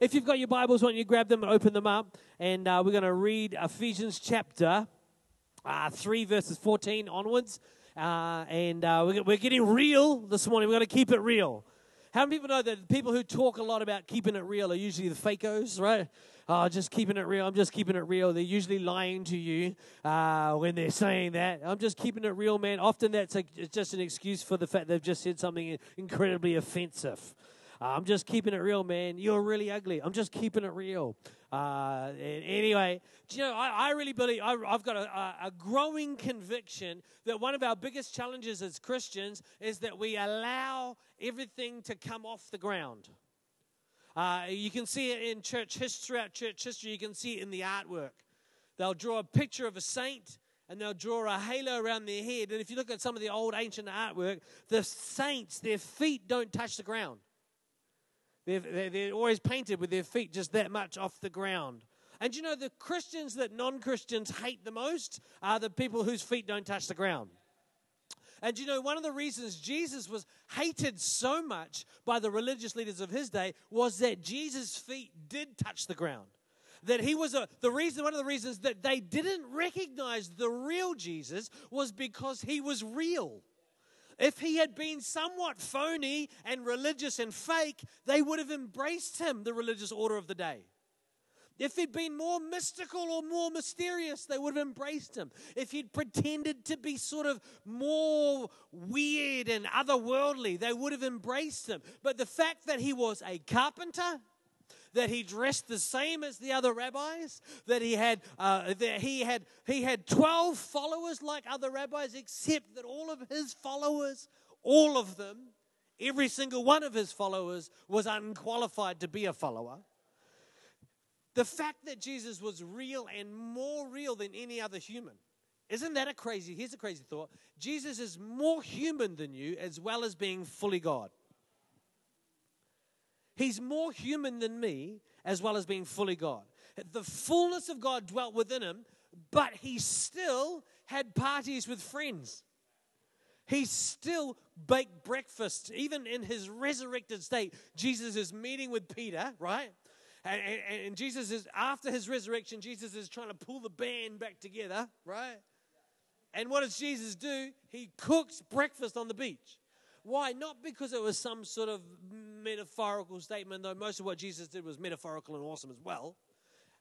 If you've got your Bibles, why don't you grab them and open them up? And uh, we're going to read Ephesians chapter uh, 3, verses 14 onwards. Uh, and uh, we're, we're getting real this morning. We're going to keep it real. How many people know that people who talk a lot about keeping it real are usually the fakos, right? Oh, just keeping it real. I'm just keeping it real. They're usually lying to you uh, when they're saying that. I'm just keeping it real, man. Often that's a, just an excuse for the fact they've just said something incredibly offensive. I'm just keeping it real, man. You're really ugly. I'm just keeping it real. Uh, anyway, do you know, I, I really believe I, have got a, a, growing conviction that one of our biggest challenges as Christians is that we allow everything to come off the ground. Uh, you can see it in church history, throughout church history. You can see it in the artwork. They'll draw a picture of a saint and they'll draw a halo around their head. And if you look at some of the old ancient artwork, the saints, their feet don't touch the ground. They're, they're always painted with their feet just that much off the ground. And you know, the Christians that non Christians hate the most are the people whose feet don't touch the ground. And you know, one of the reasons Jesus was hated so much by the religious leaders of his day was that Jesus' feet did touch the ground. That he was a, the reason, one of the reasons that they didn't recognize the real Jesus was because he was real. If he had been somewhat phony and religious and fake, they would have embraced him, the religious order of the day. If he'd been more mystical or more mysterious, they would have embraced him. If he'd pretended to be sort of more weird and otherworldly, they would have embraced him. But the fact that he was a carpenter, that he dressed the same as the other rabbis, that he had, uh, that he had, he had 12 followers like other rabbis, except that all of his followers, all of them, every single one of his followers was unqualified to be a follower. The fact that Jesus was real and more real than any other human. Isn't that a crazy? Here's a crazy thought. Jesus is more human than you as well as being fully God. He's more human than me as well as being fully God. The fullness of God dwelt within him, but he still had parties with friends. He still baked breakfast. Even in his resurrected state, Jesus is meeting with Peter, right? And, and, and, Jesus is, after his resurrection, Jesus is trying to pull the band back together, right? And what does Jesus do? He cooks breakfast on the beach. Why? Not because it was some sort of metaphorical statement, though most of what Jesus did was metaphorical and awesome as well,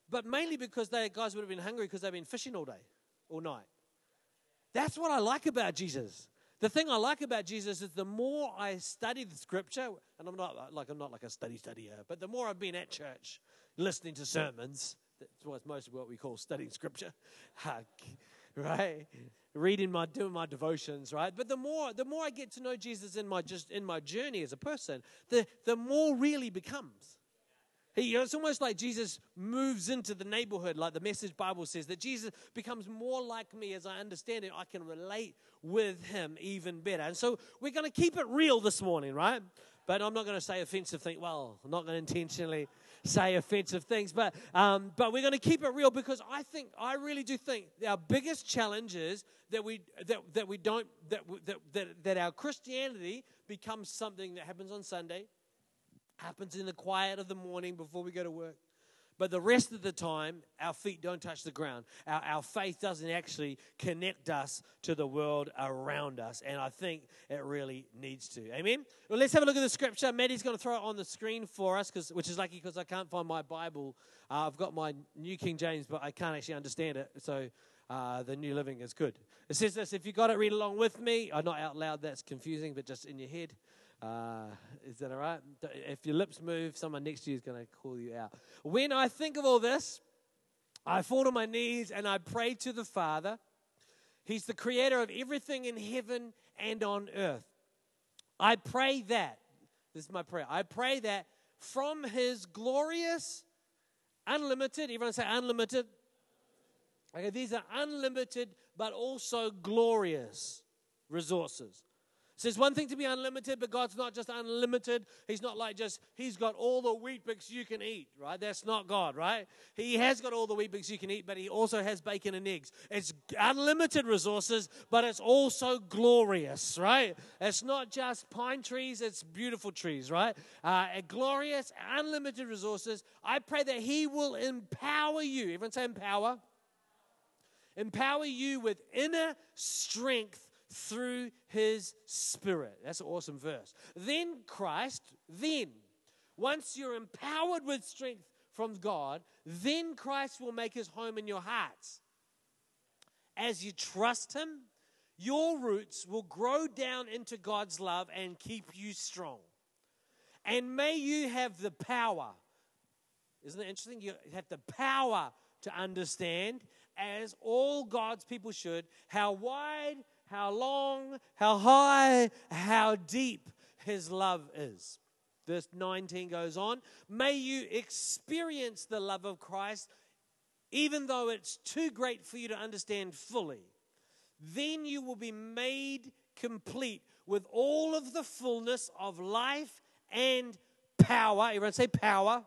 but mainly because they guys would have been hungry because they've been fishing all day, all night. That's what I like about Jesus. The thing I like about Jesus is the more I study the scripture, and I'm not like I'm not like a study studier, but the more I've been at church, listening to sermons, that's what's most of what we call studying scripture, right? Reading my doing my devotions right but the more the more i get to know jesus in my just in my journey as a person the the more really becomes he, you know, it's almost like Jesus moves into the neighborhood, like the message Bible says, that Jesus becomes more like me as I understand it. I can relate with him even better. And so we're going to keep it real this morning, right? But I'm not going to say offensive things. Well, I'm not going to intentionally say offensive things, but, um, but we're going to keep it real because I think, I really do think our biggest challenge is that we, that, that we don't, that, that, that, that our Christianity becomes something that happens on Sunday, happens in the quiet of the morning before we go to work, but the rest of the time, our feet don't touch the ground. Our, our faith doesn't actually connect us to the world around us. And I think it really needs to. Amen? Well, let's have a look at the scripture. Maddie's going to throw it on the screen for us, cause, which is lucky because I can't find my Bible. Uh, I've got my New King James, but I can't actually understand it. So uh, the New Living is good. It says this if you got it, read along with me. Uh, not out loud, that's confusing, but just in your head. Uh, is that all right? If your lips move, someone next to you is going to call you out. When I think of all this, I fall to my knees and I pray to the Father. He's the creator of everything in heaven and on earth. I pray that, this is my prayer, I pray that from his glorious, unlimited, everyone say unlimited. Okay, these are unlimited but also glorious resources So it's one thing to be unlimited, but God's not just unlimited. He's not like just, He's got all the Weet-Bix you can eat, right? That's not God, right? He has got all the Weet-Bix you can eat, but He also has bacon and eggs. It's unlimited resources, but it's also glorious, right? It's not just pine trees, it's beautiful trees, right? Uh, glorious, unlimited resources. I pray that He will empower you. Everyone say empower. Empower you with inner strength through his spirit. That's an awesome verse. Then Christ, then, once you're empowered with strength from God, then Christ will make his home in your hearts. As you trust him, your roots will grow down into God's love and keep you strong. And may you have the power. Isn't it interesting? You have the power to understand, as all God's people should, how wide how long, how high, how deep his love is. Verse 19 goes on May you experience the love of Christ, even though it's too great for you to understand fully. Then you will be made complete with all of the fullness of life and power. Everyone say power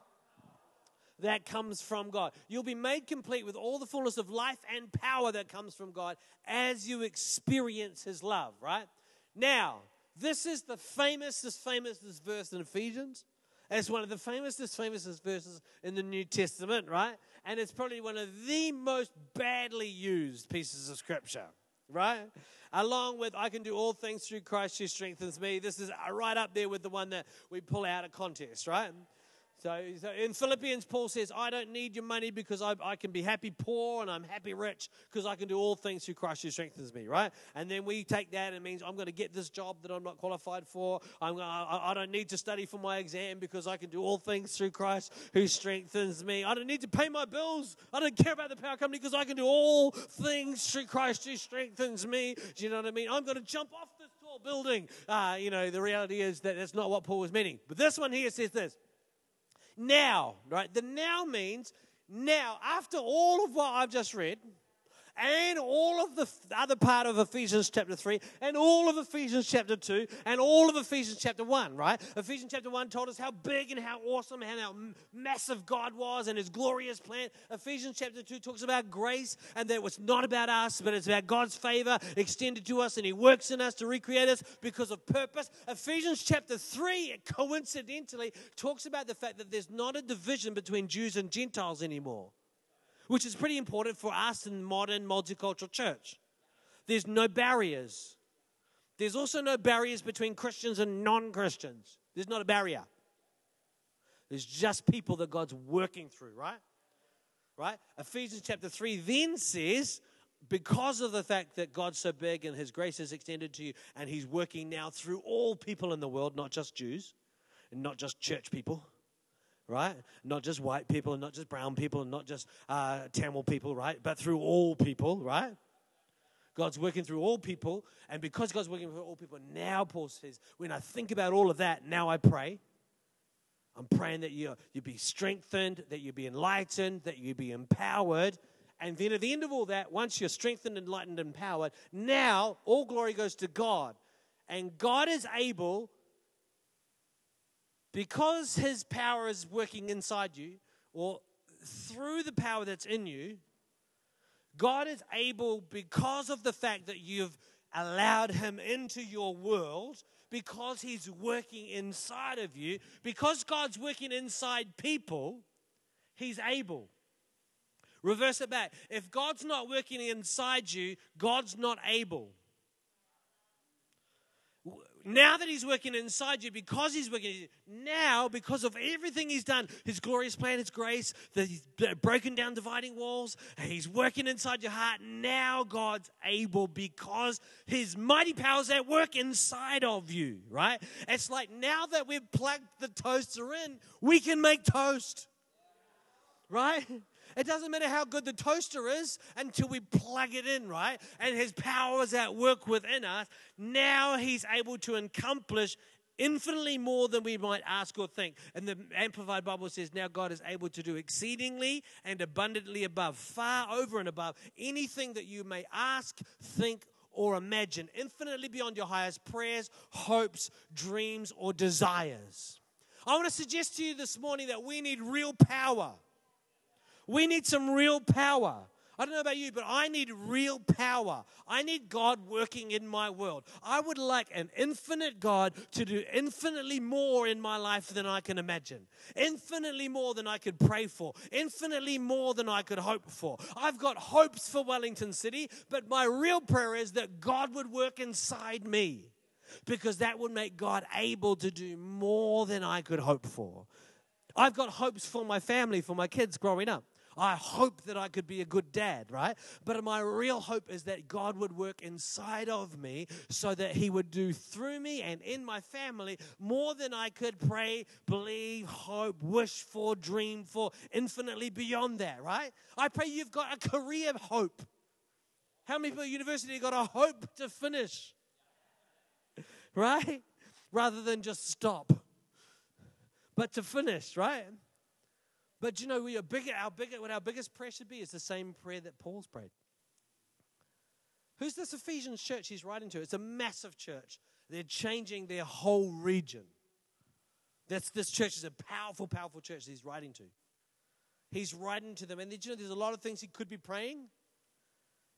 that comes from God. You'll be made complete with all the fullness of life and power that comes from God as you experience His love, right? Now, this is the famous, this famous this verse in Ephesians. It's one of the famous, this famous verses in the New Testament, right? And it's probably one of the most badly used pieces of scripture, right? Along with I can do all things through Christ who strengthens me. This is right up there with the one that we pull out of context, right? So, so, in Philippians, Paul says, I don't need your money because I, I can be happy poor and I'm happy rich because I can do all things through Christ who strengthens me, right? And then we take that and it means I'm going to get this job that I'm not qualified for. I'm, I, I don't need to study for my exam because I can do all things through Christ who strengthens me. I don't need to pay my bills. I don't care about the power company because I can do all things through Christ who strengthens me. Do you know what I mean? I'm going to jump off this tall building. Uh, you know, the reality is that that's not what Paul was meaning. But this one here says this now, right? The now means now, after all of what I've just read, and all of the other part of Ephesians chapter 3, and all of Ephesians chapter 2, and all of Ephesians chapter 1, right? Ephesians chapter 1 told us how big and how awesome and how massive God was and his glorious plan. Ephesians chapter 2 talks about grace and that it's not about us, but it's about God's favor extended to us, and he works in us to recreate us because of purpose. Ephesians chapter 3, coincidentally, talks about the fact that there's not a division between Jews and Gentiles anymore which is pretty important for us in modern multicultural church. There's no barriers. There's also no barriers between Christians and non Christians. There's not a barrier. There's just people that God's working through, right? Right? Ephesians chapter 3 then says, because of the fact that God's so big and his grace is extended to you, and he's working now through all people in the world, not just Jews and not just church people right? Not just white people and not just brown people and not just uh, Tamil people, right? But through all people, right? God's working through all people. And because God's working through all people, now Paul says, when I think about all of that, now I pray. I'm praying that you, you be strengthened, that you be enlightened, that you be empowered. And then at the end of all that, once you're strengthened, enlightened, empowered, now all glory goes to God. And God is able because his power is working inside you, or through the power that's in you, God is able, because of the fact that you've allowed him into your world, because he's working inside of you, because God's working inside people, he's able. Reverse it back. If God's not working inside you, God's not able now that he's working inside you, because he's working, now because of everything he's done, his glorious plan, his grace, that he's broken down dividing walls, he's working inside your heart. Now God's able because his mighty powers at work inside of you, right? It's like now that we've plugged the toaster in, we can make toast, right? It doesn't matter how good the toaster is until we plug it in, right? And his power is at work within us. Now he's able to accomplish infinitely more than we might ask or think. And the Amplified Bible says, Now God is able to do exceedingly and abundantly above, far over and above anything that you may ask, think, or imagine, infinitely beyond your highest prayers, hopes, dreams, or desires. I want to suggest to you this morning that we need real power. We need some real power. I don't know about you, but I need real power. I need God working in my world. I would like an infinite God to do infinitely more in my life than I can imagine, infinitely more than I could pray for, infinitely more than I could hope for. I've got hopes for Wellington City, but my real prayer is that God would work inside me because that would make God able to do more than I could hope for. I've got hopes for my family, for my kids growing up. I hope that I could be a good dad, right? But my real hope is that God would work inside of me so that He would do through me and in my family more than I could pray, believe, hope, wish for, dream for, infinitely beyond that, right? I pray you've got a career hope. How many people at university got a hope to finish? Right? Rather than just stop. But to finish, right? But you know, we are bigger, our bigger, what our biggest prayer should be is the same prayer that Paul's prayed. Who's this Ephesians church he's writing to? It's a massive church. They're changing their whole region. That's this church is a powerful, powerful church he's writing to. He's writing to them, and you know, there's a lot of things he could be praying.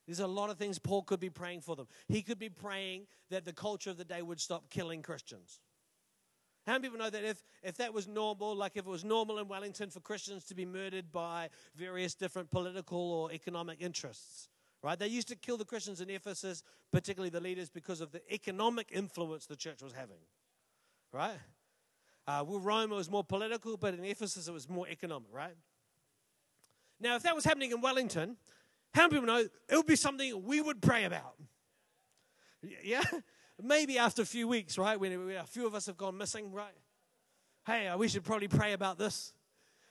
There's a lot of things Paul could be praying for them. He could be praying that the culture of the day would stop killing Christians. How many people know that if, if that was normal, like if it was normal in Wellington for Christians to be murdered by various different political or economic interests, right? They used to kill the Christians in Ephesus, particularly the leaders, because of the economic influence the church was having, right? Uh, well, Rome was more political, but in Ephesus it was more economic, right? Now, if that was happening in Wellington, how many people know it would be something we would pray about? Yeah? Maybe after a few weeks, right, when a few of us have gone missing, right? Hey, we should probably pray about this,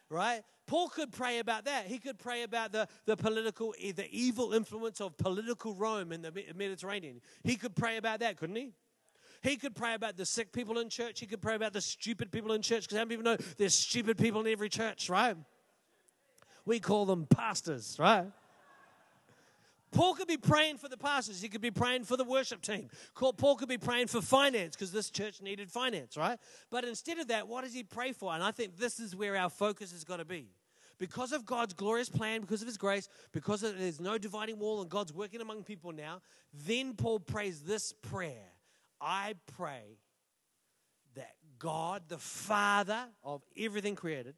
right? Paul could pray about that. He could pray about the, the political, eh, the evil influence of political Rome in the Mediterranean. He could pray about that, couldn't he? He could pray about the sick people in church. He could pray about the stupid people in church because how many people know there's stupid people in every church, right? We call them pastors, right? Paul could be praying for the pastors. He could be praying for the worship team. Paul could be praying for finance because this church needed finance, right? But instead of that, what does he pray for? And I think this is where our focus has got to be. Because of God's glorious plan, because of his grace, because there's no dividing wall and God's working among people now, then Paul prays this prayer I pray that God, the Father of everything created,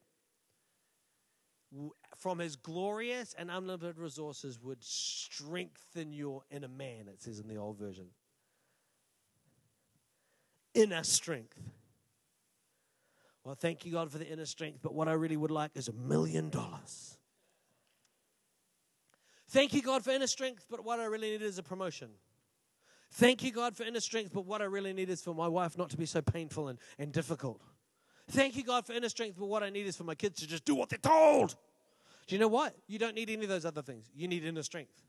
from his glorious and unlimited resources would strengthen your inner man, it says in the old version. Inner strength. Well, thank you, God, for the inner strength, but what I really would like is a million dollars. Thank you, God, for inner strength, but what I really need is a promotion. Thank you, God, for inner strength, but what I really need is for my wife not to be so painful and, and difficult. Thank you, God, for inner strength, but what I need is for my kids to just do what they're told. Do you know what? You don't need any of those other things. You need inner strength.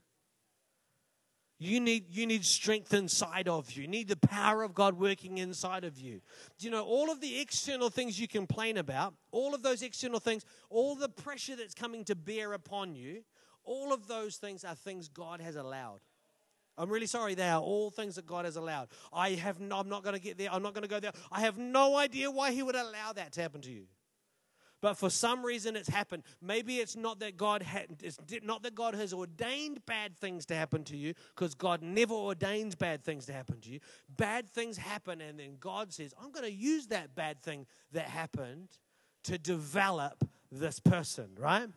You need, you need strength inside of you. You need the power of God working inside of you. Do you know all of the external things you complain about, all of those external things, all the pressure that's coming to bear upon you, all of those things are things God has allowed. I'm really sorry. They are all things that God has allowed. I have no, I'm not going to get there. I'm not going to go there. I have no idea why He would allow that to happen to you. But for some reason it's happened. Maybe it's not that God ha- it's not that God has ordained bad things to happen to you, because God never ordains bad things to happen to you. Bad things happen, and then God says, "I'm going to use that bad thing that happened to develop this person." Right?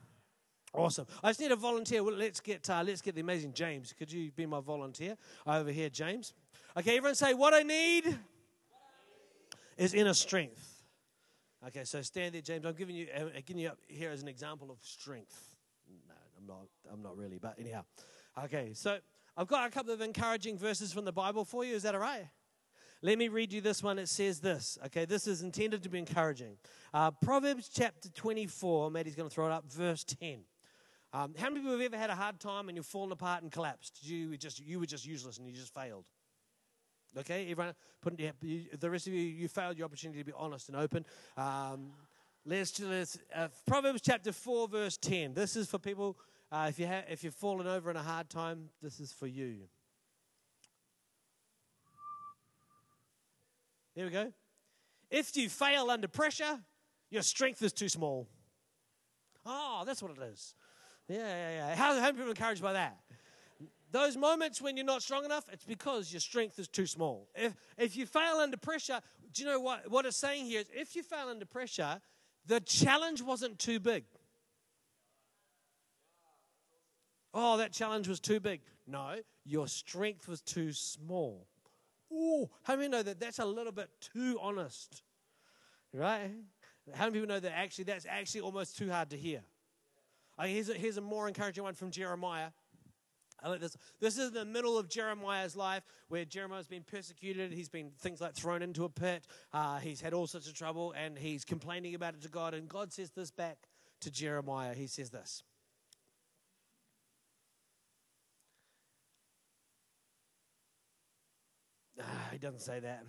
Awesome. I just need a volunteer. Well, let's get uh, let's get the amazing James. Could you be my volunteer over here, James? Okay, everyone say what I need is inner strength. Okay, so stand there, James. I'm giving you I'm uh, giving you up here as an example of strength. No, I'm not. I'm not really, but anyhow. Okay, so I've got a couple of encouraging verses from the Bible for you. Is that all right? Let me read you this one. It says this. Okay, this is intended to be encouraging. Uh, Proverbs chapter 24. Maddie's going to throw it up. Verse 10. Um, how many people have ever had a hard time and you've fallen apart and collapsed? You were just, you were just useless and you just failed. Okay, everyone, put, yeah, you, the rest of you, you failed your opportunity to be honest and open. Um, let's, do this. uh, Proverbs chapter 4, verse 10. This is for people, uh, if, you ha- if you've fallen over in a hard time, this is for you. There we go. If you fail under pressure, your strength is too small. Oh, that's what it is. Yeah, yeah, yeah. How, how many people encouraged by that? Those moments when you're not strong enough, it's because your strength is too small. If, if you fail under pressure, do you know what, what it's saying here is if you fail under pressure, the challenge wasn't too big. Oh, that challenge was too big. No, your strength was too small. Oh, how many know that that's a little bit too honest? Right? How many people know that actually that's actually almost too hard to hear? Here's, a, here's a more encouraging one from Jeremiah. I like this. This is the middle of Jeremiah's life where Jeremiah's been persecuted. He's been things like thrown into a pit. Uh, he's had all sorts of trouble and he's complaining about it to God. And God says this back to Jeremiah. He says this. Ah, he doesn't say that.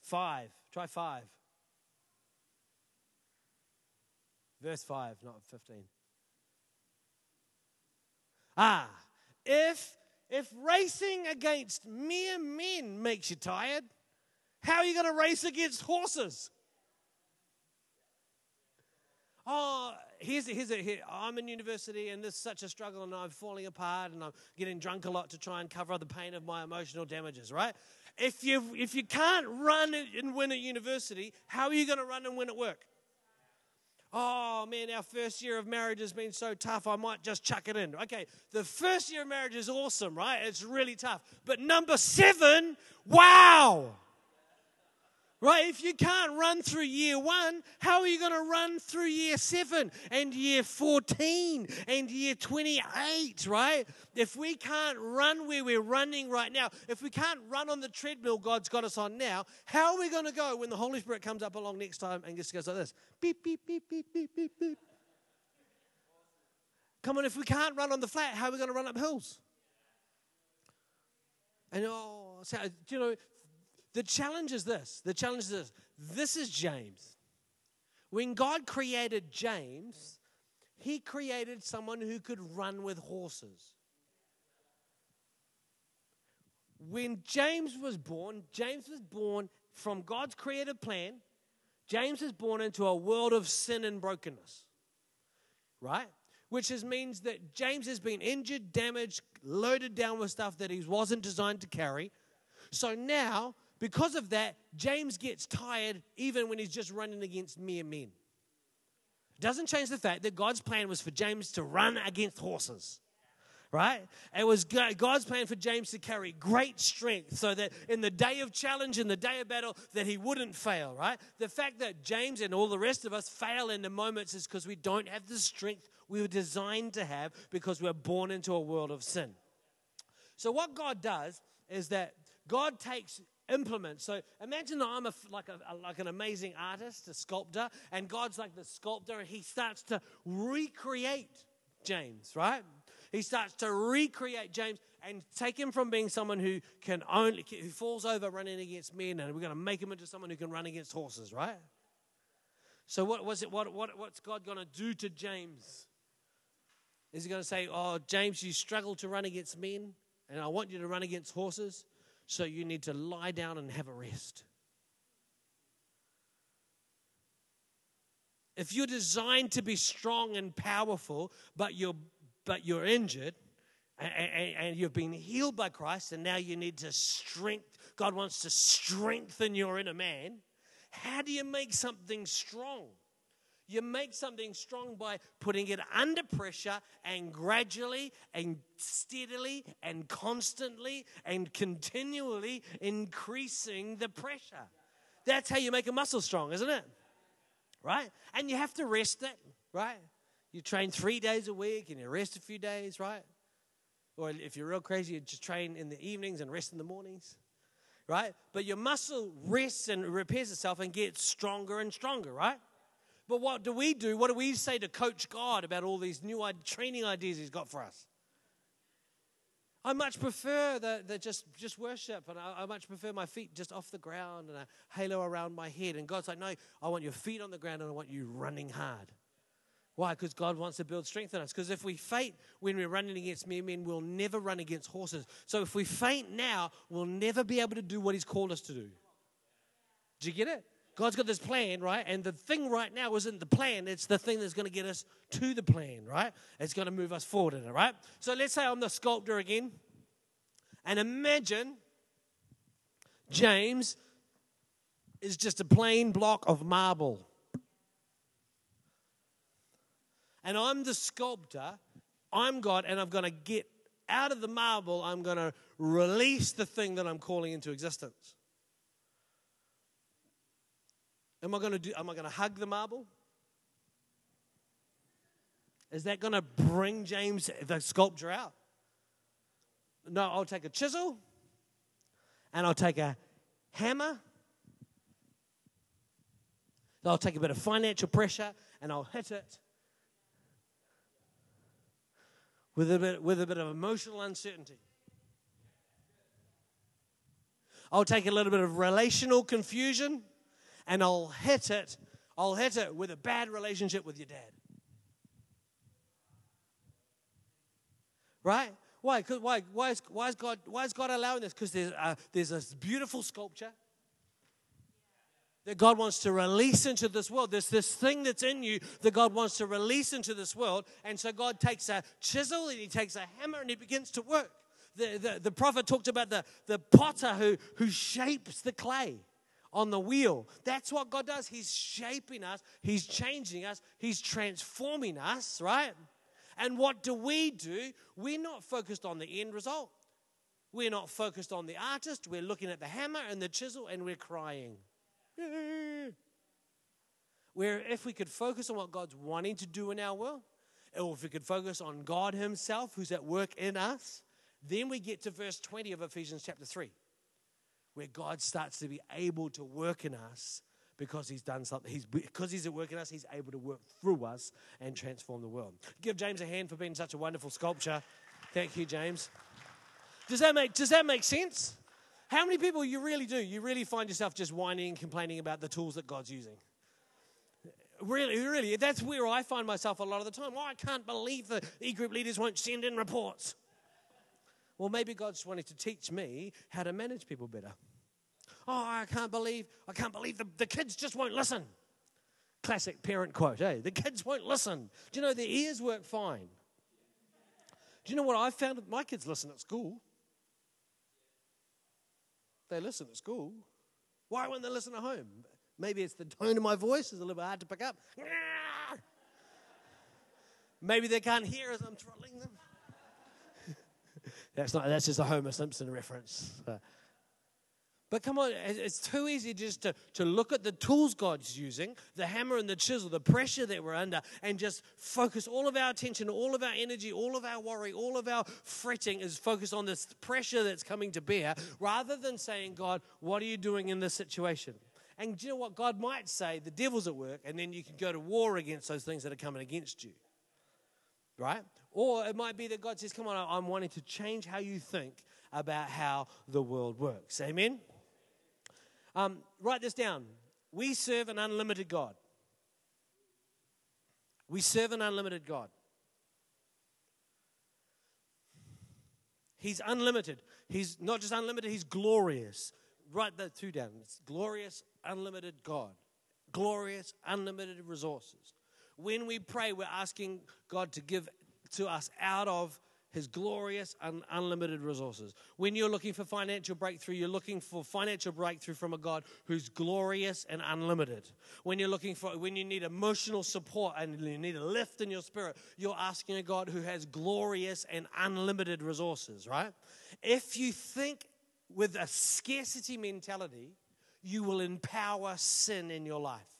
Five. Try five. Verse 5, not 15. Ah, if if racing against mere men makes you tired, how are you going to race against horses? Oh, here's, here's a, here, I'm in university and this is such a struggle and I'm falling apart and I'm getting drunk a lot to try and cover the pain of my emotional damages, right? If you, if you can't run and win at university, how are you going to run and win at work? Oh man, our first year of marriage has been so tough, I might just chuck it in. Okay, the first year of marriage is awesome, right? It's really tough. But number seven, wow! Right? If you can't run through year one, how are you going to run through year seven and year 14 and year 28, right? If we can't run where we're running right now, if we can't run on the treadmill God's got us on now, how are we going to go when the Holy Spirit comes up along next time and just goes like this? Beep, beep, beep, beep, beep, beep, beep. Come on, if we can't run on the flat, how are we going to run up hills? And oh, so, you know, the challenge is this the challenge is this this is James. When God created James, he created someone who could run with horses. When James was born, James was born from God's creative plan. James was born into a world of sin and brokenness. Right? Which is, means that James has been injured, damaged, loaded down with stuff that he wasn't designed to carry. So now because of that, James gets tired even when he's just running against mere men. Doesn't change the fact that God's plan was for James to run against horses. Right? It was God's plan for James to carry great strength so that in the day of challenge, in the day of battle, that he wouldn't fail, right? The fact that James and all the rest of us fail in the moments is because we don't have the strength we were designed to have because we're born into a world of sin. So, what God does is that God takes implement. So imagine that I'm a, like, a, like an amazing artist, a sculptor, and God's like the sculptor, and he starts to recreate James, right? He starts to recreate James and take him from being someone who can only who falls over running against men, and we're going to make him into someone who can run against horses, right? So what was it? What, what what's God going to do to James? Is he going to say, "Oh, James, you struggle to run against men, and I want you to run against horses"? So you need to lie down and have a rest. If you're designed to be strong and powerful, but you're, but you're injured, and, and, and, you've been healed by Christ, and now you need to strength. God wants to strengthen your inner man. How do you make something strong? You make something strong by putting it under pressure and gradually and steadily and constantly and continually increasing the pressure. That's how you make a muscle strong, isn't it? Right? And you have to rest it, right? You train three days a week and you rest a few days, right? Or if you're real crazy, you just train in the evenings and rest in the mornings, right? But your muscle rests and repairs itself and gets stronger and stronger, right? But what do we do? What do we say to Coach God about all these new training ideas He's got for us? I much prefer the, the just, just worship, and I, I, much prefer my feet just off the ground and a halo around my head. And God's like, no, I want your feet on the ground and I want you running hard. Why? Because God wants to build strength in us. Because if we faint when we're running against mere men, we'll never run against horses. So if we faint now, we'll never be able to do what He's called us to do. Do you get it? God's got this plan, right? And the thing right now isn't the plan, it's the thing that's going to get us to the plan, right? It's going to move us forward in it, right? So let's say I'm the sculptor again. And imagine James is just a plain block of marble. And I'm the sculptor, I'm God, and I'm going to get out of the marble, I'm going to release the thing that I'm calling into existence. Am I going to do am I going to hug the marble? Is that going to bring James the sculpture out? No, I'll take a chisel and I'll take a hammer. I'll take a bit of financial pressure and I'll hit it with a bit, with a bit of emotional uncertainty. I'll take a little bit of relational confusion and I'll hit it. I'll hit it with a bad relationship with your dad. Right? Why? Why? Why is, why is God? Why is God allowing this? Because there's a, there's this beautiful sculpture that God wants to release into this world. There's this thing that's in you that God wants to release into this world. And so God takes a chisel and he takes a hammer and he begins to work. The, the, the prophet talked about the, the potter who, who shapes the clay on the wheel. That's what God does. He's shaping us, He's changing us, He's transforming us, right? And what do we do? We're not focused on the end result. We're not focused on the artist. We're looking at the hammer and the chisel and we're crying. Where if we could focus on what God's wanting to do in our world, or if we could focus on God Himself who's at work in us, then we get to verse 20 of Ephesians chapter 3, where God starts to be able to work in us because he's done something. He's, because he's at work in us, he's able to work through us and transform the world. Give James a hand for being such a wonderful sculpture. Thank you, James. Does that make, does that make sense? How many people you really do? You really find yourself just whining and complaining about the tools that God's using? Really, really, that's where I find myself a lot of the time. Well, I can't believe the e group leaders won't send in reports. Well, maybe God's wanting to teach me how to manage people better. Oh, I can't believe, I can't believe the, the kids just won't listen. Classic parent quote, hey, the kids won't listen. Do you know their ears work fine? Do you know what I found? My kids listen at school. They listen at school. Why won't they listen at home? Maybe it's the tone of my voice is a little bit hard to pick up. Maybe they can't hear as I'm trolling them. That's not. That's just a Homer Simpson reference. But come on, it's too easy just to, to look at the tools God's using, the hammer and the chisel, the pressure that we're under, and just focus all of our attention, all of our energy, all of our worry, all of our fretting is focused on this pressure that's coming to bear, rather than saying, God, what are you doing in this situation? And you know what? God might say, the devil's at work, and then you can go to war against those things that are coming against you. Right? Or it might be that God says, Come on, I'm wanting to change how you think about how the world works. Amen? Um, write this down. We serve an unlimited God. We serve an unlimited God. He's unlimited. He's not just unlimited, he's glorious. Write that two down. It's glorious, unlimited God. Glorious, unlimited resources. When we pray, we're asking God to give to us out of his glorious and unlimited resources. When you're looking for financial breakthrough, you're looking for financial breakthrough from a God who's glorious and unlimited. When you're looking for, when you need emotional support and you need a lift in your spirit, you're asking a God who has glorious and unlimited resources, right? If you think with a scarcity mentality, you will empower sin in your life.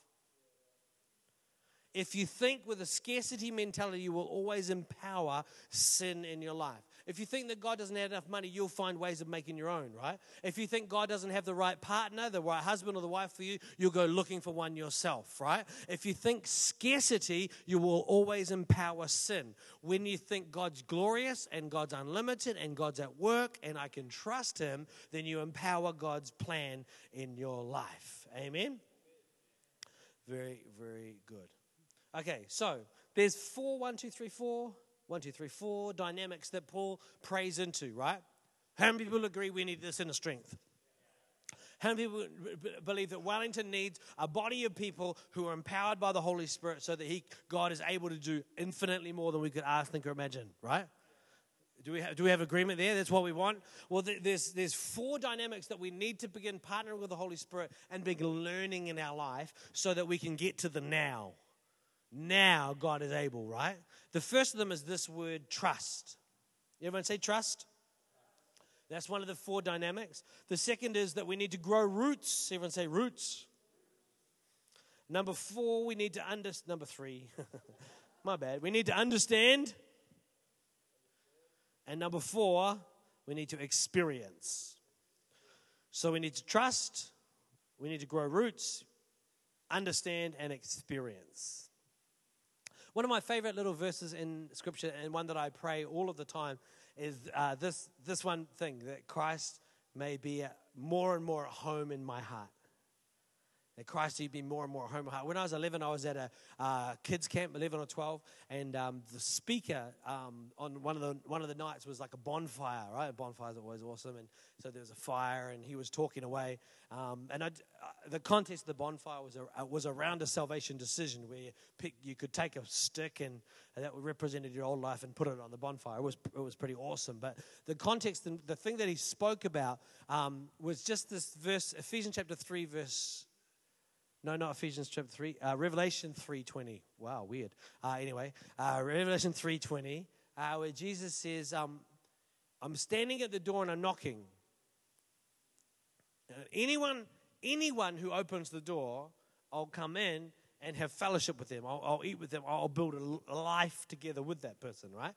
If you think with a scarcity mentality, you will always empower sin in your life. If you think that God doesn't have enough money, you'll find ways of making your own, right? If you think God doesn't have the right partner, the right husband or the wife for you, you'll go looking for one yourself, right? If you think scarcity, you will always empower sin. When you think God's glorious and God's unlimited and God's at work and I can trust Him, then you empower God's plan in your life. Amen? Very, very good. Okay, so there's four, one, two, three, four, one, two, three, four dynamics that Paul prays into, right? How many people agree we need this inner strength? How many people believe that Wellington needs a body of people who are empowered by the Holy Spirit so that he, God is able to do infinitely more than we could ask, think, or imagine, right? Do we, have, do we have agreement there? That's what we want. Well, there's, there's four dynamics that we need to begin partnering with the Holy Spirit and begin learning in our life so that we can get to the now. Now God is able, right? The first of them is this word trust. Everyone say trust? That's one of the four dynamics. The second is that we need to grow roots. Everyone say roots. Number four, we need to understand. Number three, my bad. We need to understand. And number four, we need to experience. So we need to trust, we need to grow roots, understand, and experience. One of my favorite little verses in Scripture, and one that I pray all of the time, is uh, this, this one thing that Christ may be more and more at home in my heart. That Christ would be more and more home. When I was 11, I was at a uh, kids camp, 11 or 12, and um, the speaker um, on one of the one of the nights was like a bonfire. Right, bonfires are always awesome, and so there was a fire, and he was talking away. Um, and I, uh, the context of the bonfire was a, uh, was around a salvation decision where you, pick, you could take a stick and, that represented your old life and put it on the bonfire. It was it was pretty awesome. But the context, and the thing that he spoke about um, was just this verse, Ephesians chapter three, verse no, not Ephesians chapter 3. Uh, Revelation 3.20. Wow, weird. Uh, anyway, uh, Revelation 3.20, uh, where Jesus says, um, I'm standing at the door and I'm knocking. anyone, anyone who opens the door, I'll come in and have fellowship with them. I'll, I'll eat with them. I'll build a life together with that person, right?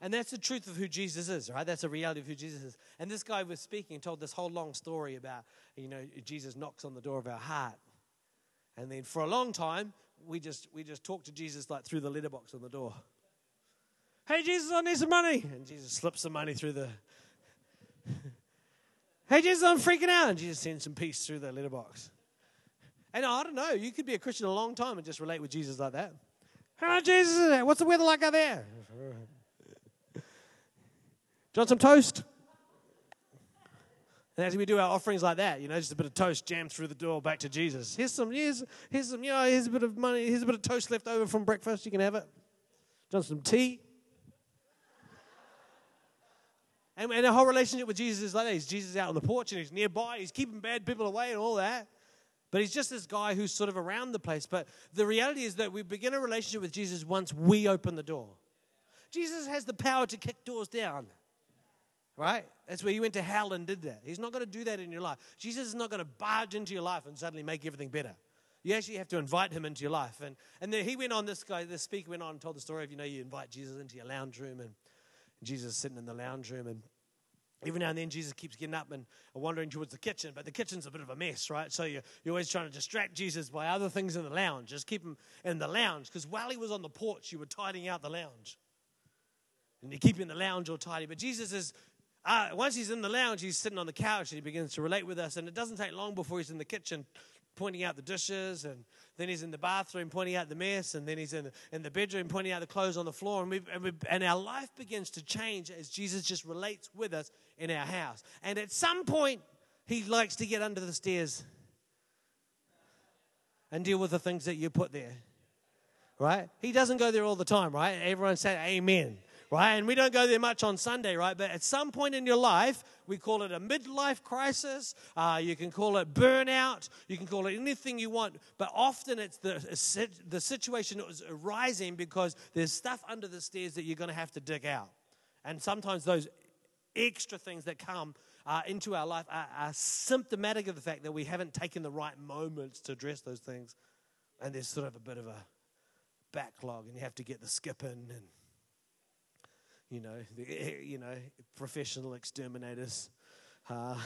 And that's the truth of who Jesus is, right? That's a reality of who Jesus is. And this guy was speaking and told this whole long story about, you know, Jesus knocks on the door of our heart. And then for a long time, we just we just talked to Jesus like through the letterbox on the door. Hey Jesus, I need some money. And Jesus slips some money through the Hey Jesus, I'm freaking out. And Jesus sends some peace through the letterbox. And I don't know, you could be a Christian a long time and just relate with Jesus like that. Hello, Jesus, what's the weather like out there? Do you want some toast? And as we do our offerings like that, you know, just a bit of toast jammed through the door back to Jesus. Here's some, here's, here's some, you know, here's a bit of money, here's a bit of toast left over from breakfast. You can have it. Done some tea. And, and the whole relationship with Jesus is like that. He's Jesus out on the porch and he's nearby. He's keeping bad people away and all that. But he's just this guy who's sort of around the place. But the reality is that we begin a relationship with Jesus once we open the door. Jesus has the power to kick doors down right? That's where you went to hell and did that. He's not going to do that in your life. Jesus is not going to barge into your life and suddenly make everything better. You actually have to invite him into your life. And, and then he went on, this guy, this speaker went on and told the story of, you know, you invite Jesus into your lounge room and Jesus is sitting in the lounge room and every now and then Jesus keeps getting up and wandering towards the kitchen, but the kitchen's a bit of a mess, right? So you're, you're always trying to distract Jesus by other things in the lounge. Just keep him in the lounge because while he was on the porch, you were tidying out the lounge. And you're keeping the lounge all tidy. But Jesus is once he's in the lounge, he's sitting on the couch and he begins to relate with us. And it doesn't take long before he's in the kitchen pointing out the dishes. And then he's in the bathroom pointing out the mess. And then he's in the, in the bedroom pointing out the clothes on the floor. And, we, and, we, and our life begins to change as Jesus just relates with us in our house. And at some point, he likes to get under the stairs and deal with the things that you put there. Right? He doesn't go there all the time, right? Everyone say amen right? And we don't go there much on Sunday, right? But at some point in your life, we call it a midlife crisis. Uh, you can call it burnout. You can call it anything you want. But often it's the, the situation that was arising because there's stuff under the stairs that you're going to have to dig out. And sometimes those extra things that come uh, into our life are, are symptomatic of the fact that we haven't taken the right moments to address those things. And there's sort of a bit of a backlog, and you have to get the skip in and you know, the, you know, professional exterminators, uh,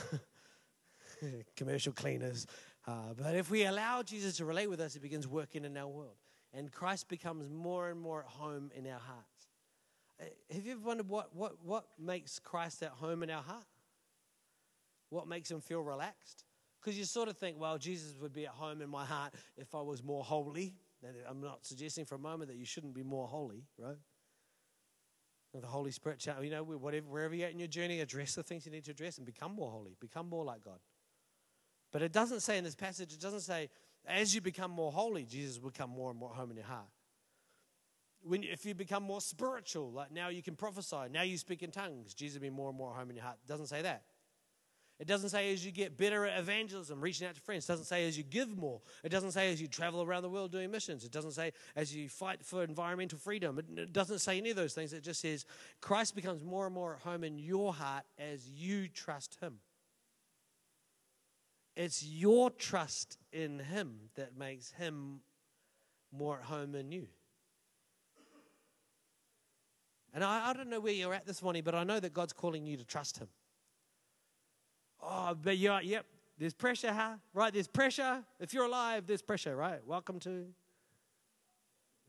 commercial cleaners. Uh, but if we allow Jesus to relate with us, He begins working in our world, and Christ becomes more and more at home in our hearts. Uh, have you ever wondered what, what, what makes Christ at home in our heart? What makes him feel relaxed? Because you sort of think, well, Jesus would be at home in my heart if I was more holy, I'm not suggesting for a moment that you shouldn't be more holy, right? The Holy Spirit, you know, whatever, wherever you're at in your journey, address the things you need to address and become more holy, become more like God. But it doesn't say in this passage, it doesn't say, as you become more holy, Jesus will become more and more home in your heart. When, if you become more spiritual, like now you can prophesy, now you speak in tongues, Jesus will be more and more home in your heart. It doesn't say that. It doesn't say as you get better at evangelism, reaching out to friends. It doesn't say as you give more. It doesn't say as you travel around the world doing missions. It doesn't say as you fight for environmental freedom. It doesn't say any of those things. It just says Christ becomes more and more at home in your heart as you trust Him. It's your trust in Him that makes Him more at home in you. And I, I don't know where you're at this morning, but I know that God's calling you to trust Him. Oh, but you're, yep, there's pressure, huh? Right, there's pressure. If you're alive, there's pressure, right? Welcome to,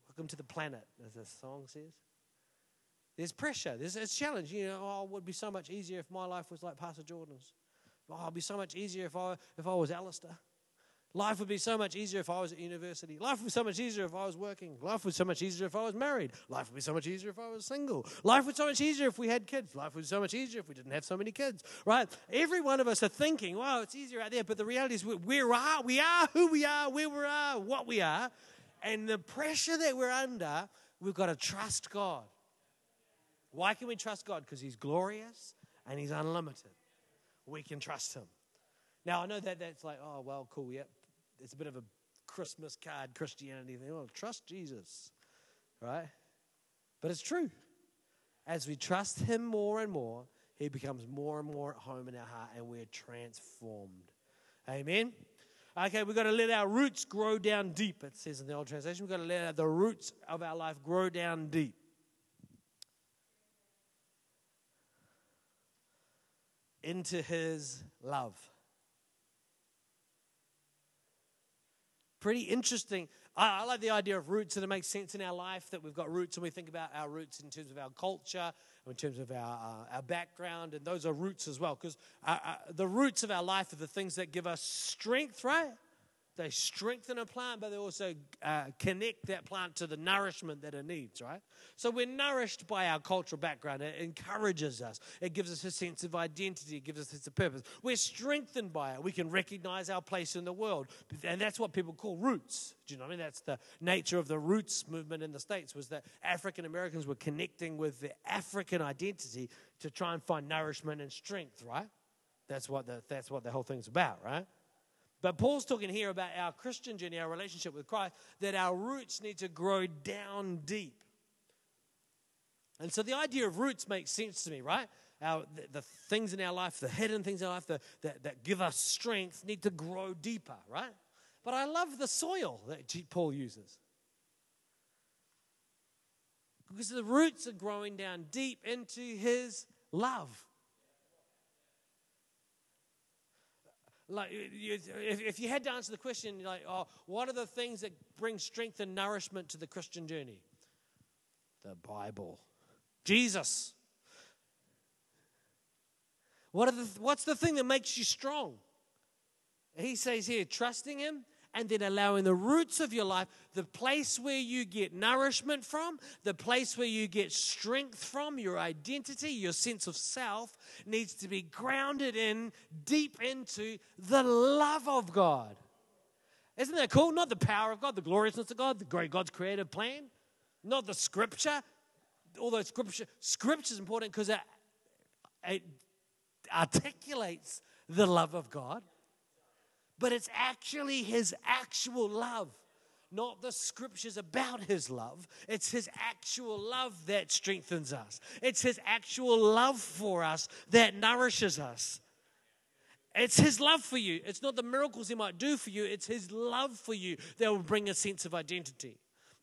welcome to the planet, as the song says. There's pressure. There's a challenge. You know, oh, it would be so much easier if my life was like Pastor Jordan's. Oh, it'd be so much easier if I if I was Alistair. Life would be so much easier if I was at university. Life would be so much easier if I was working. Life would be so much easier if I was married. Life would be so much easier if I was single. Life would be so much easier if we had kids. Life would be so much easier if we didn't have so many kids. Right? Every one of us are thinking, wow, it's easier out there. But the reality is, we are, we are who we are, where we are, what we are. And the pressure that we're under, we've got to trust God. Why can we trust God? Because He's glorious and He's unlimited. We can trust Him. Now, I know that that's like, oh, well, cool, yep, it's a bit of a Christmas card Christianity thing. Well, trust Jesus, right? But it's true. As we trust Him more and more, He becomes more and more at home in our heart and we're transformed. Amen? Okay, we've got to let our roots grow down deep, it says in the old translation. We've got to let the roots of our life grow down deep. Into His love. Pretty interesting. I, I like the idea of roots, and it makes sense in our life that we've got roots, and we think about our roots in terms of our culture, in terms of our, uh, our background, and those are roots as well. Because uh, uh, the roots of our life are the things that give us strength, right? They strengthen a plant, but they also uh, connect that plant to the nourishment that it needs, right? So we're nourished by our cultural background. It encourages us, it gives us a sense of identity, it gives us a sense of purpose. We're strengthened by it. We can recognize our place in the world. And that's what people call roots. Do you know what I mean? That's the nature of the roots movement in the States, was that African Americans were connecting with the African identity to try and find nourishment and strength, right? That's what the, that's what the whole thing's about, right? But Paul's talking here about our Christian journey, our relationship with Christ, that our roots need to grow down deep. And so the idea of roots makes sense to me, right? Our, the, the things in our life, the hidden things in our life that, that, that give us strength need to grow deeper, right? But I love the soil that Paul uses. Because the roots are growing down deep into his love. Like if, if you had to answer the question like oh what are the things that bring strength and nourishment to the christian journey? The bible. Jesus. What are the, what's the thing that makes you strong? He says here trusting him and then allowing the roots of your life, the place where you get nourishment from, the place where you get strength from, your identity, your sense of self, needs to be grounded in deep into the love of God. Isn't that cool? Not the power of God, the gloriousness of God, the great God's creative plan, not the scripture. Although scripture scripture is important because it, it articulates the love of God but it's actually his actual love, not the scriptures about his love. It's his actual love that strengthens us, it's his actual love for us that nourishes us. It's his love for you. It's not the miracles he might do for you, it's his love for you that will bring a sense of identity.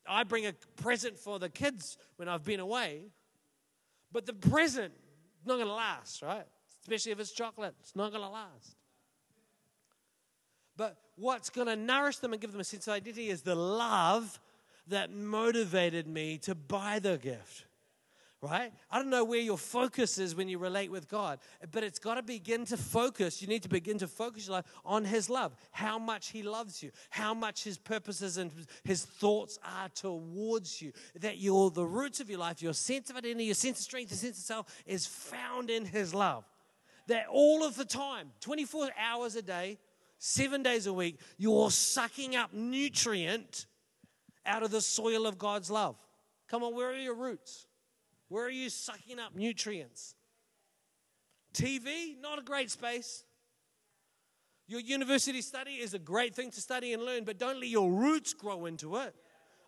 I bring a present for the kids when I've been away, but the present is not going to last, right? Especially if it's chocolate, it's not going to last. But what's going to nourish them and give them a sense of identity is the love that motivated me to buy the gift. right? I don't know where your focus is when you relate with God, but it's got to begin to focus. You need to begin to focus your life on His love, how much He loves you, how much His purposes and His thoughts are towards you. That you're the roots of your life, your sense of identity, your sense of strength, your sense of self is found in His love. That all of the time, 24 hours a day, seven days a week, you're sucking up nutrient out of the soil of God's love. Come on, where are your roots? Where are you sucking up nutrients? TV, not a great space. Your university study is a great thing to study and learn, but don't let your roots grow into it.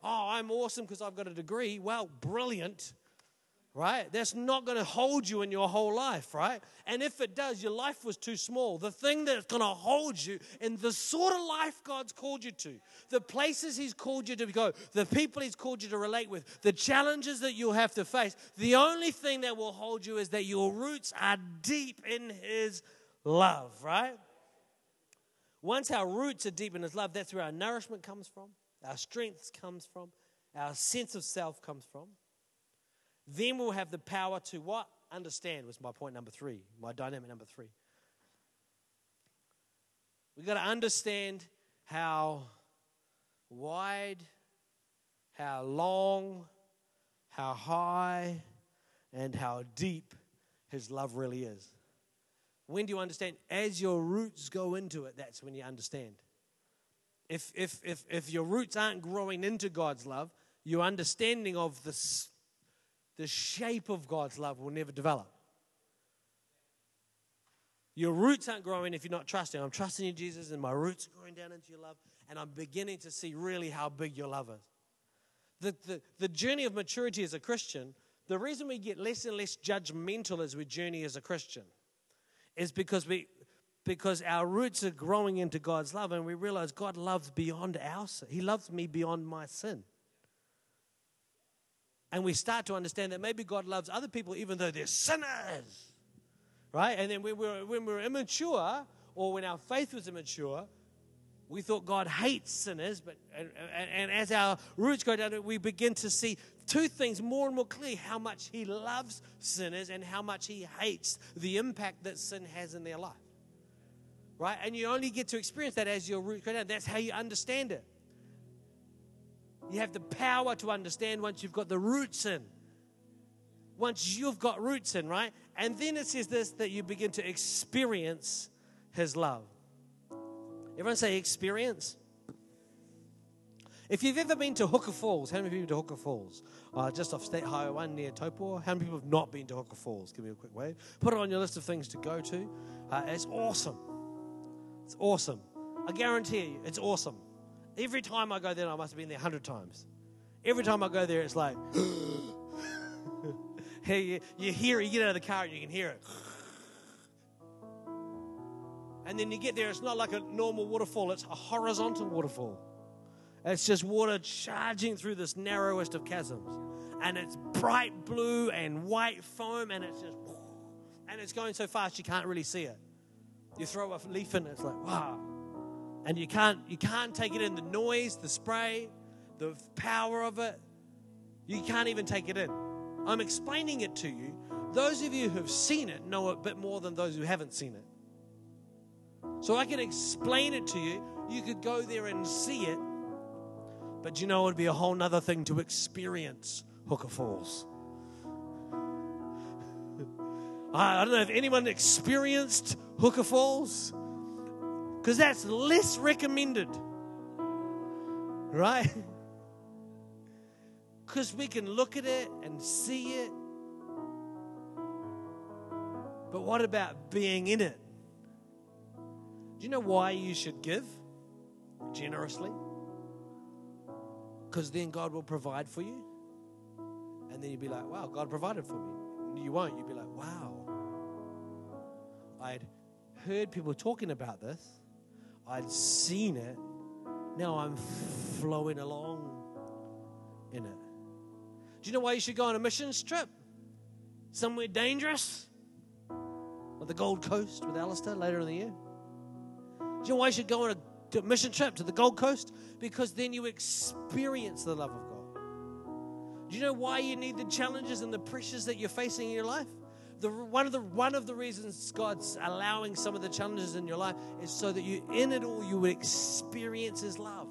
Oh, I'm awesome because I've got a degree. Well, brilliant right? That's not going to hold you in your whole life, right? And if it does, your life was too small. The thing that's going to hold you in the sort of life God's called you to, the places He's called you to go, the people He's called you to relate with, the challenges that you'll have to face, the only thing that will hold you is that your roots are deep in His love, right? Once our roots are deep in His love, that's where our nourishment comes from, our strength comes from, our sense of self comes from. Then we'll have the power to what? Understand was my point number three, my dynamic number three. We've got to understand how wide, how long, how high, and how deep His love really is. When do you understand? As your roots go into it, that's when you understand. If, if, if, if your roots aren't growing into God's love, your understanding of the the shape of God's love will never develop. Your roots aren't growing if you're not trusting. I'm trusting in Jesus, and my roots are growing down into your love, and I'm beginning to see really how big your love is. The, the, the journey of maturity as a Christian, the reason we get less and less judgmental as we journey as a Christian is because we because our roots are growing into God's love and we realize God loves beyond our sin. He loves me beyond my sin and we start to understand that maybe God loves other people even though they're sinners. Right? And then when we were, when we were immature, or when our faith was immature, we thought God hates sinners, but and, and, and, as our roots go down, we begin to see two things more and more clearly: how much He loves sinners and how much He hates the impact that sin has in their life. Right, and you only get to experience that as your roots go down. That's how you understand it. You have the power to understand once you've got the roots in. Once you've got roots in, right? And then it says this that you begin to experience His love. Everyone say experience. If you've ever been to Huka Falls, how many people to Huka Falls? Uh, just off State Highway 1 near Taupo. How many people have not been to Huka Falls? Give me a quick wave. Put it on your list of things to go to. Uh, it's awesome. It's awesome. I guarantee you, it's awesome. Every time I go there, I must have been there a hundred times. Every time I go there, it's like, hey, you, you hear it, you get out of the car and you can hear it. And then you get there, it's not like a normal waterfall, it's a horizontal waterfall. It's just water charging through this narrowest of chasms. And it's bright blue and white foam, and it's just, and it's going so fast you can't really see it. You throw a leaf in, it; it's like, wow and you can't you can't take it in. The noise the spray the power of it you can't even take it in. I'm explaining it to you. Those of you who have seen it know it a bit more than those who haven't seen it. So i can explain it to you. You could go there and see it. But you know it would be a whole nother thing to experience Huka Falls. I don't know if anyone experienced Huka Falls because that's less recommended. Right? Because we can look at it and see it. But what about being in it? Do you know why you should give generously? Because then God will provide for you. And then you'd be like, wow, God provided for me. You won't. You'd be like, wow. I'd heard people talking about this I'd seen it. Now I'm flowing along in it. Do you know why you should go on a mission trip? Somewhere dangerous? Like the Gold Coast with Alistair later in the year? Do you know why you should go on a mission trip to the Gold Coast? Because then you experience the love of God. Do you know why you need the challenges and the pressures that you're facing in your life? The, one, of the, one of the reasons God's allowing some of the challenges in your life is so that you, in it all, you would experience His love.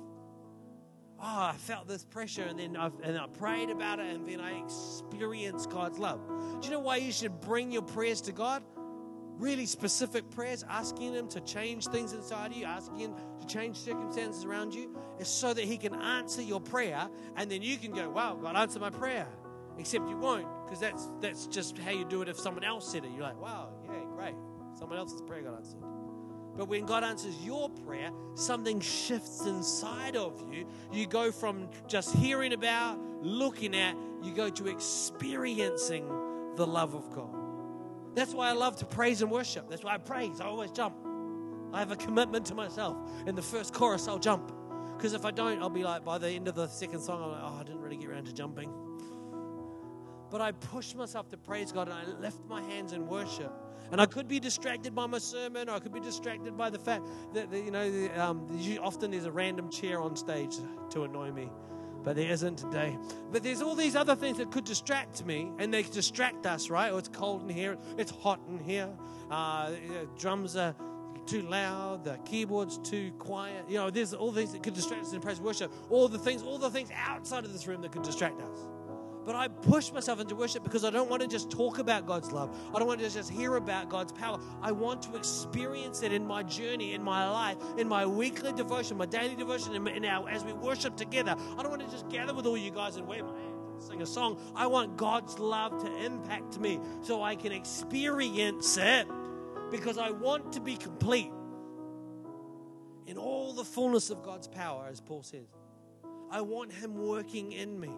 Oh, I felt this pressure, and then I've, and I prayed about it, and then I experienced God's love. Do you know why you should bring your prayers to God? Really specific prayers, asking Him to change things inside you, asking Him to change circumstances around you, is so that He can answer your prayer, and then you can go, "Wow, God answered my prayer." Except you won't, because that's that's just how you do it if someone else said it. You're like, wow, yeah, great. Someone else's prayer got answered. But when God answers your prayer, something shifts inside of you. You go from just hearing about, looking at, you go to experiencing the love of God. That's why I love to praise and worship. That's why I praise. I always jump. I have a commitment to myself. In the first chorus, I'll jump. Because if I don't, I'll be like, by the end of the second song, I'm like, oh, I didn't really get around to jumping. But I push myself to praise God and I lift my hands in worship. And I could be distracted by my sermon, or I could be distracted by the fact that, you know, um, often there's a random chair on stage to annoy me, but there isn't today. But there's all these other things that could distract me, and they distract us, right? Oh, it's cold in here, it's hot in here, uh, drums are too loud, the keyboard's too quiet. You know, there's all things that could distract us in praise worship. All the things, all the things outside of this room that could distract us. But I push myself into worship because I don't want to just talk about God's love. I don't want to just hear about God's power. I want to experience it in my journey, in my life, in my weekly devotion, my daily devotion, and our, as we worship together. I don't want to just gather with all you guys and wave my hands and sing a song. I want God's love to impact me so I can experience it because I want to be complete in all the fullness of God's power, as Paul says. I want Him working in me.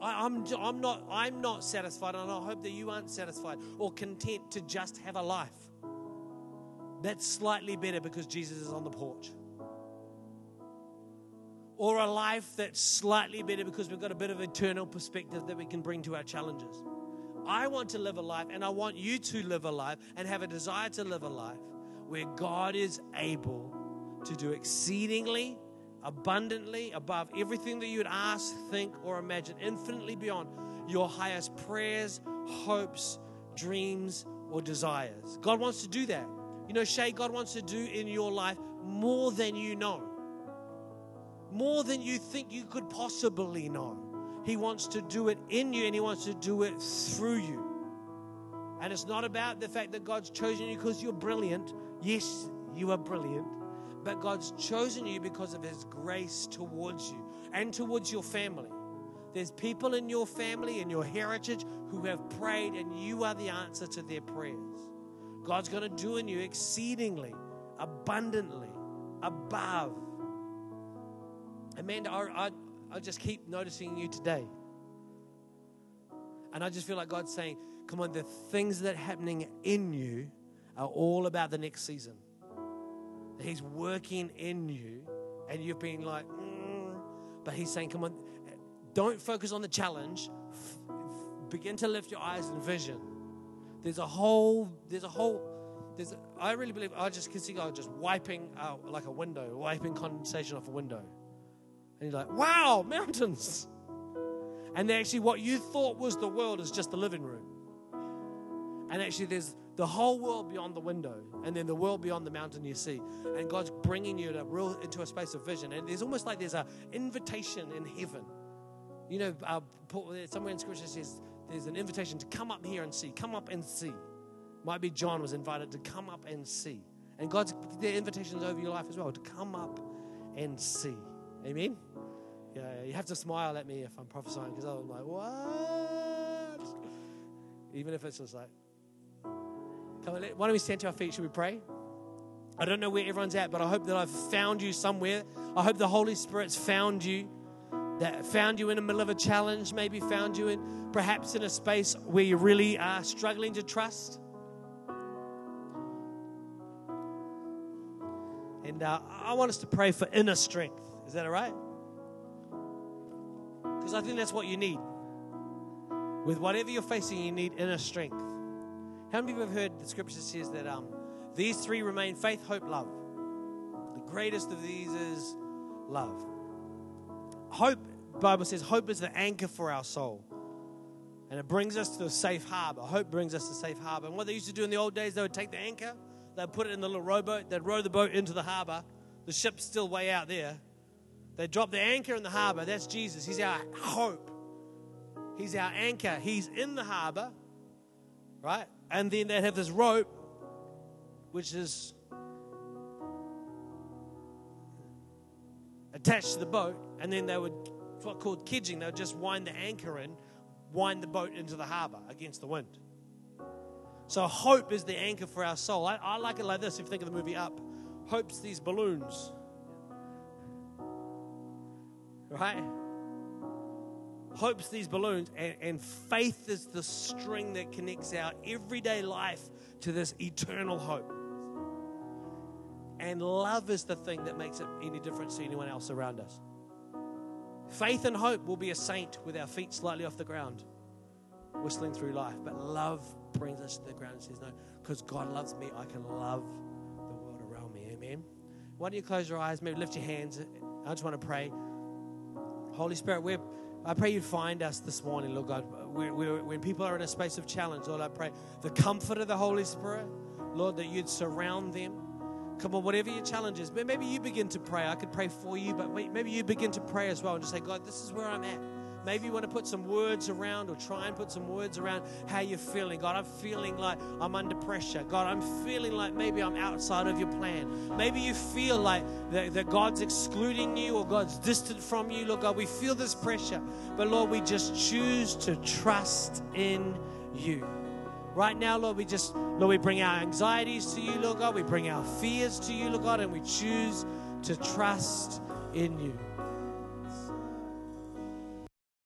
I, am I'm, I'm, not, I'm not satisfied, and I hope that you aren't satisfied or content to just have a life. That's slightly better because Jesus is on the porch. Or a life that's slightly better because we've got a bit of eternal perspective that we can bring to our challenges. I want to live a life, and I want you to live a life and have a desire to live a life where God is able to do exceedingly abundantly above everything that you would ask, think, or imagine, infinitely beyond your highest prayers, hopes, dreams, or desires. God wants to do that. You know, Shay, God wants to do in your life more than you know, more than you think you could possibly know. He wants to do it in you and He wants to do it through you. And it's not about the fact that God's chosen you because you're brilliant. Yes, you are brilliant but God's chosen you because of His grace towards you and towards your family. There's people in your family and your heritage who have prayed, and you are the answer to their prayers. God's going to do in you exceedingly, abundantly, above. Amanda, I, I, I just keep noticing you today. And I just feel like God's saying, come on, the things that are happening in you are all about the next season. He's working in you, and you've been like, mm. but He's saying, come on, don't focus on the challenge. F- begin to lift your eyes and vision. There's a whole, there's a whole, there's. A, I really believe I just can see God just wiping out like a window, wiping condensation off a window, and you're like, wow, mountains. And actually, what you thought was the world is just the living room. And actually, there's the whole world beyond the window, and then the world beyond the mountain you see. And God's bringing you to real, into a space of vision. And there's almost like there's an invitation in heaven. You know, uh, somewhere in Scripture says there's an invitation to come up here and see. Come up and see. Might be John was invited to come up and see. And God's the invitations over your life as well to come up and see. Amen. Yeah, you have to smile at me if I'm prophesying because I'm like, what? Even if it's just like, Come on, why don't we stand to our feet? Should we pray? I don't know where everyone's at, but I hope that I've found you somewhere. I hope the Holy Spirit's found you, that found you in the middle of a challenge, maybe found you in perhaps in a space where you really are struggling to trust. And uh, I want us to pray for inner strength. Is that all right? Because I think that's what you need. With whatever you're facing, you need inner strength. How many of you have heard the scripture says that um, these three remain faith, hope, love? The greatest of these is love. Hope Bible says hope is the anchor for our soul. And it brings us to a safe harbor. Hope brings us to safe harbor. And what they used to do in the old days, they would take the anchor, they'd put it in the little rowboat, they'd row the boat into the harbor. The ship's still way out there. They drop the anchor in the harbor. That's Jesus. He's our hope. He's our anchor. He's in the harbor, right? And then they'd have this rope, which is attached to the boat, and then they would, it's what called kedging, they would just wind the anchor in, wind the boat into the harbor against the wind. So hope is the anchor for our soul. I, I like it like this if you think of the movie Up. Hope's these balloons. Right? Hope's these balloons, and, and faith is the string that connects our everyday life to this eternal hope. And love is the thing that makes it any difference to anyone else around us. Faith and hope will be a saint with our feet slightly off the ground, whistling through life. But love brings us to the ground and says, No, because God loves me, I can love the world around me. Amen. Why don't you close your eyes? Maybe lift your hands. I just want to pray. Holy Spirit, we're, I pray you find us this morning, Lord God. We're, we're, when people are in a space of challenge, Lord, I pray the comfort of the Holy Spirit, Lord, that you'd surround them Come on, whatever your challenge is, maybe you begin to pray. I could pray for you, but maybe you begin to pray as well and just say, God, this is where I'm at. Maybe you want to put some words around or try and put some words around how you're feeling. God, I'm feeling like I'm under pressure. God, I'm feeling like maybe I'm outside of your plan. Maybe you feel like that, that God's excluding you or God's distant from you. Lord God, we feel this pressure. But Lord, we just choose to trust in you. Right now, Lord, we just, Lord, we bring our anxieties to you, Lord God. We bring our fears to you, Lord God, and we choose to trust in you.